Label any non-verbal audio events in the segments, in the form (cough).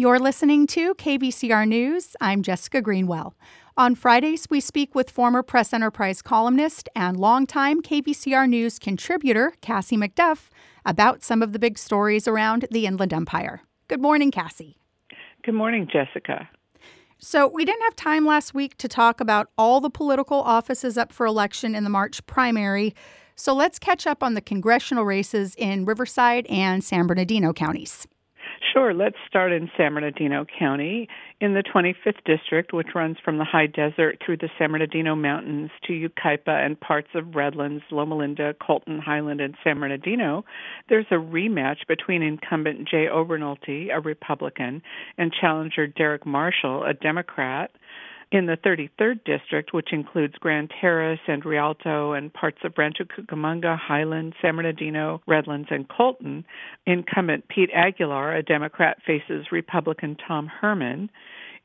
You're listening to KVCR News. I'm Jessica Greenwell. On Fridays, we speak with former Press Enterprise columnist and longtime KVCR News contributor Cassie MacDuff about some of the big stories around the Inland Empire. Good morning, Cassie. Good morning, Jessica. So, we didn't have time last week to talk about all the political offices up for election in the March primary. So, let's catch up on the congressional races in Riverside and San Bernardino counties. Sure. Let's start in San Bernardino County in the 25th District, which runs from the high desert through the San Bernardino Mountains to Yucaipa and parts of Redlands, Loma Linda, Colton, Highland, and San Bernardino. There's a rematch between incumbent Jay Obernolte, a Republican, and challenger Derek Marshall, a Democrat. In the 33rd District, which includes Grand Terrace and Rialto and parts of Rancho Cucamonga, Highland, San Bernardino, Redlands, and Colton, incumbent Pete Aguilar, a Democrat, faces Republican Tom Herman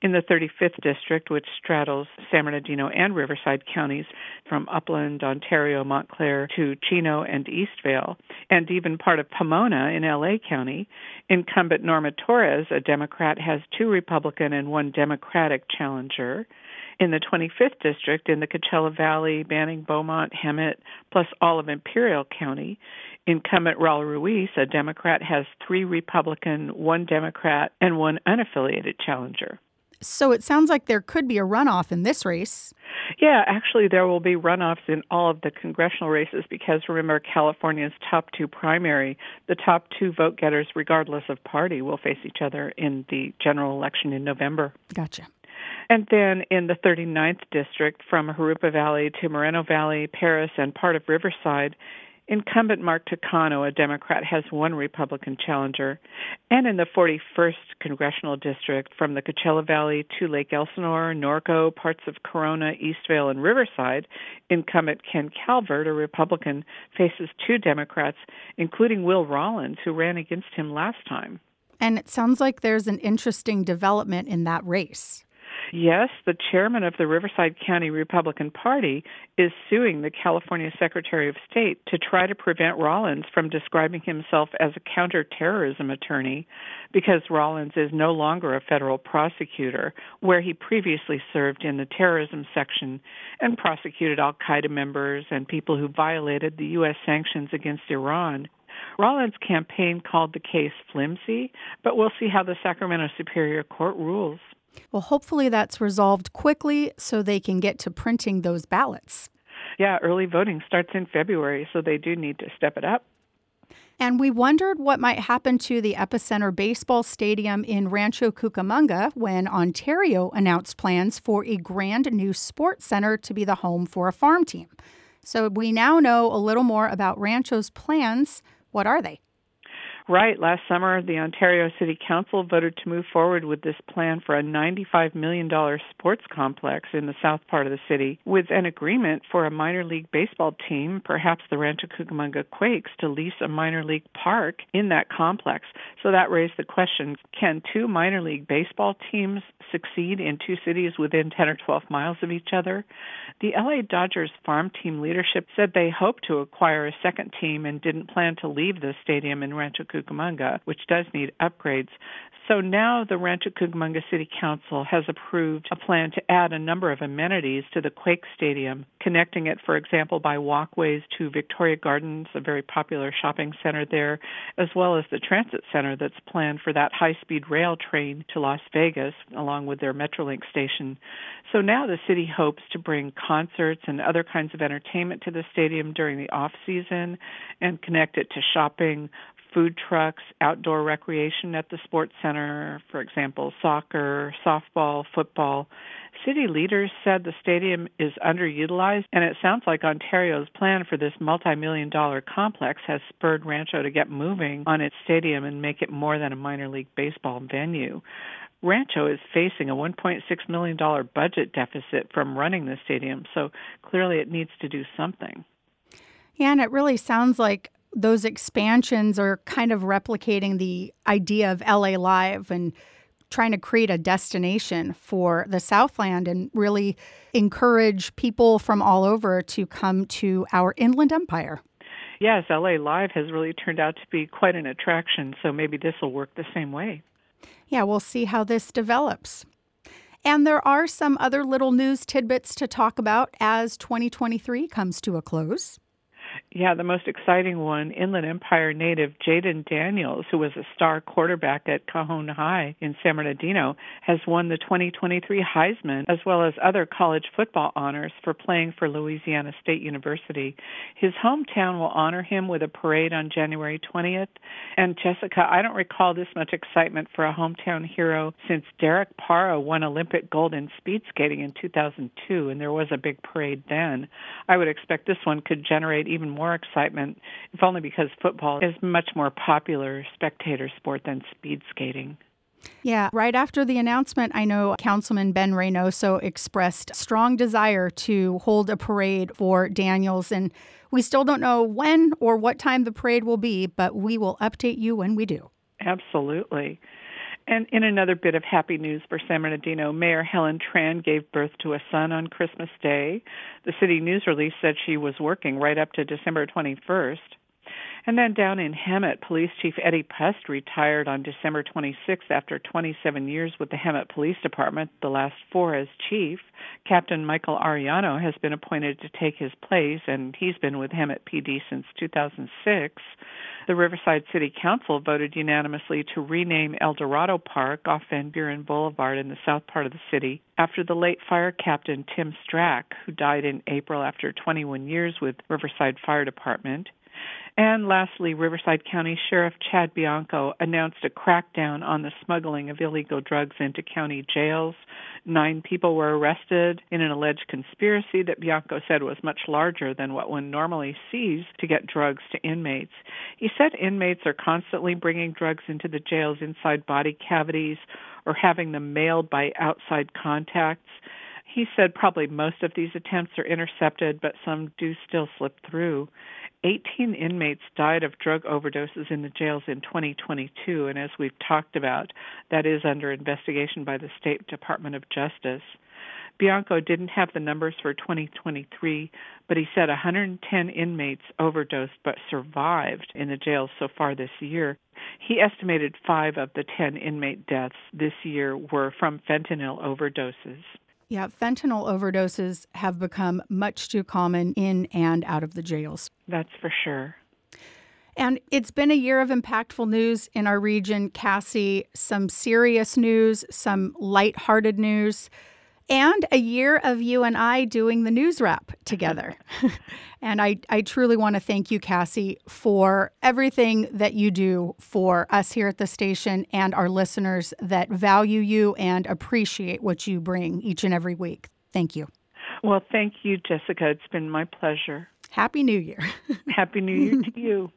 in the 35th District, which straddles San Bernardino and Riverside counties from Upland, Ontario, Montclair to Chino and Eastvale, and even part of Pomona in LA County, incumbent Norma Torres, a Democrat, has two Republican and one Democratic challenger in the 25th district in the Coachella Valley, Banning, Beaumont, Hemet, plus all of Imperial County. Incumbent Raul Ruiz, a Democrat, has three Republican, one Democrat, and one unaffiliated challenger. So it sounds like there could be a runoff in this race. Yeah, actually, there will be runoffs in all of the congressional races because remember, California's top two primary, the top two vote getters, regardless of party, will face each other in the general election in November. Gotcha. And then in the 39th district, from Jurupa Valley to Moreno Valley, Perris, and part of Riverside, incumbent Mark Takano, a Democrat, has one Republican challenger. And in the 41st congressional district, from the Coachella Valley to Lake Elsinore, Norco, parts of Corona, Eastvale, and Riverside, incumbent Ken Calvert, a Republican, faces two Democrats, including Will Rollins, who ran against him last time. And it sounds like there's an interesting development in that race. Yes, the chairman of the Riverside County Republican Party is suing the California Secretary of State to try to prevent Rollins from describing himself as a counterterrorism attorney because Rollins is no longer a federal prosecutor, where he previously served in the terrorism section and prosecuted Al Qaeda members and people who violated the U.S. sanctions against Iran. Rollins' campaign called the case flimsy, but we'll see how the Sacramento Superior Court rules. Well, hopefully that's resolved quickly so they can get to printing those ballots. Yeah, early voting starts in February, so they do need to step it up. And we wondered what might happen to the Epicenter Baseball Stadium in Rancho Cucamonga when Ontario announced plans for a grand new sports center to be the home for a farm team. So we now know a little more about Rancho's plans. What are they? Right. Last summer, the Ontario City Council voted to move forward with this plan for a $95 million sports complex in the south part of the city, with an agreement for a minor league baseball team, perhaps the Rancho Cucamonga Quakes, to lease a minor league park in that complex. So that raised the question can two minor league baseball teams succeed in two cities within 10 or 12 miles of each other? The LA Dodgers farm team leadership said they hoped to acquire a second team and didn't plan to leave the stadium in Rancho Cucamonga, which does need upgrades. So now the Rancho Cucamonga City Council has approved a plan to add a number of amenities to the Quake Stadium, connecting it, for example, by walkways to Victoria Gardens, a very popular shopping center there, as well as the transit center that's planned for that high speed rail train to Las Vegas, along with their Metrolink station. So now the city hopes to bring concerts and other kinds of entertainment to the stadium during the off season and connect it to shopping, food trucks, outdoor recreation at the sports center, for example, soccer, softball, football. City leaders said the stadium is underutilized, and it sounds like Ontario's plan for this multi million dollar complex has spurred Rancho to get moving on its stadium and make it more than a minor league baseball venue. Rancho is facing a $1.6 million budget deficit from running the stadium, so clearly it needs to do something. Yeah, and it really sounds like those expansions are kind of replicating the idea of LA Live and trying to create a destination for the Southland and really encourage people from all over to come to our inland empire. Yes, LA Live has really turned out to be quite an attraction, so maybe this will work the same way. Yeah, we'll see how this develops. And there are some other little news tidbits to talk about as 2023 comes to a close. Yeah, the most exciting one, Inland Empire native Jayden Daniels, who was a star quarterback at Cajon High in San Bernardino, has won the 2023 Heisman as well as other college football honors for playing for Louisiana State University. His hometown will honor him with a parade on January 20th. And Jessica, I don't recall this much excitement for a hometown hero since Derek Parra won Olympic gold in speed skating in 2002, and there was a big parade then. I would expect this one could generate even more more excitement, if only because football is much more popular spectator sport than speed skating. Yeah, right after the announcement, I know Councilman Ben Reynoso expressed strong desire to hold a parade for Daniels, and we still don't know when or what time the parade will be, but we will update you when we do. Absolutely. And in another bit of happy news for San Bernardino, Mayor Helen Tran gave birth to a son on Christmas Day. The city news release said she was working right up to December 21st. And then down in Hemet, Police Chief Eddie Pust retired on December 26th after 27 years with the Hemet Police Department, the last four as chief. Captain Michael Ariano has been appointed to take his place, and he's been with Hemet PD since 2006. The Riverside City Council voted unanimously to rename El Dorado Park off Van Buren Boulevard in the south part of the city after the late fire captain Tim Strack, who died in April after 21 years with Riverside Fire Department. And lastly, Riverside County Sheriff Chad Bianco announced a crackdown on the smuggling of illegal drugs into county jails. Nine people were arrested in an alleged conspiracy that Bianco said was much larger than what one normally sees to get drugs to inmates. He said inmates are constantly bringing drugs into the jails inside body cavities or having them mailed by outside contacts. He said probably most of these attempts are intercepted, but some do still slip through. 18 inmates died of drug overdoses in the jails in 2022, and as we've talked about, that is under investigation by the State Department of Justice. Bianco didn't have the numbers for 2023, but he said 110 inmates overdosed but survived in the jails so far this year. He estimated five of the 10 inmate deaths this year were from fentanyl overdoses. Yeah, fentanyl overdoses have become much too common in and out of the jails. That's for sure. And it's been a year of impactful news in our region, Cassie. Some serious news, some lighthearted news and a year of you and I doing the news wrap together. (laughs) and I, I truly want to thank you, Cassie, for everything that you do for us here at the station and our listeners that value you and appreciate what you bring each and every week. Thank you. Well, thank you, Jessica. It's been my pleasure. Happy New Year. (laughs) Happy New Year to you.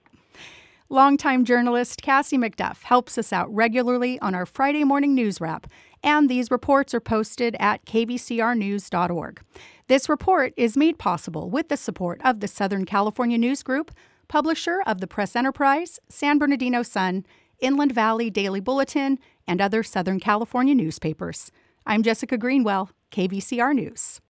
Longtime journalist Cassie MacDuff helps us out regularly on our Friday morning news wrap and these reports are posted at kvcrnews.org. This report is made possible with the support of the Southern California News Group, publisher of the Press Enterprise, San Bernardino Sun, Inland Valley Daily Bulletin, and other Southern California newspapers. I'm Jessica Greenwell, KVCR News.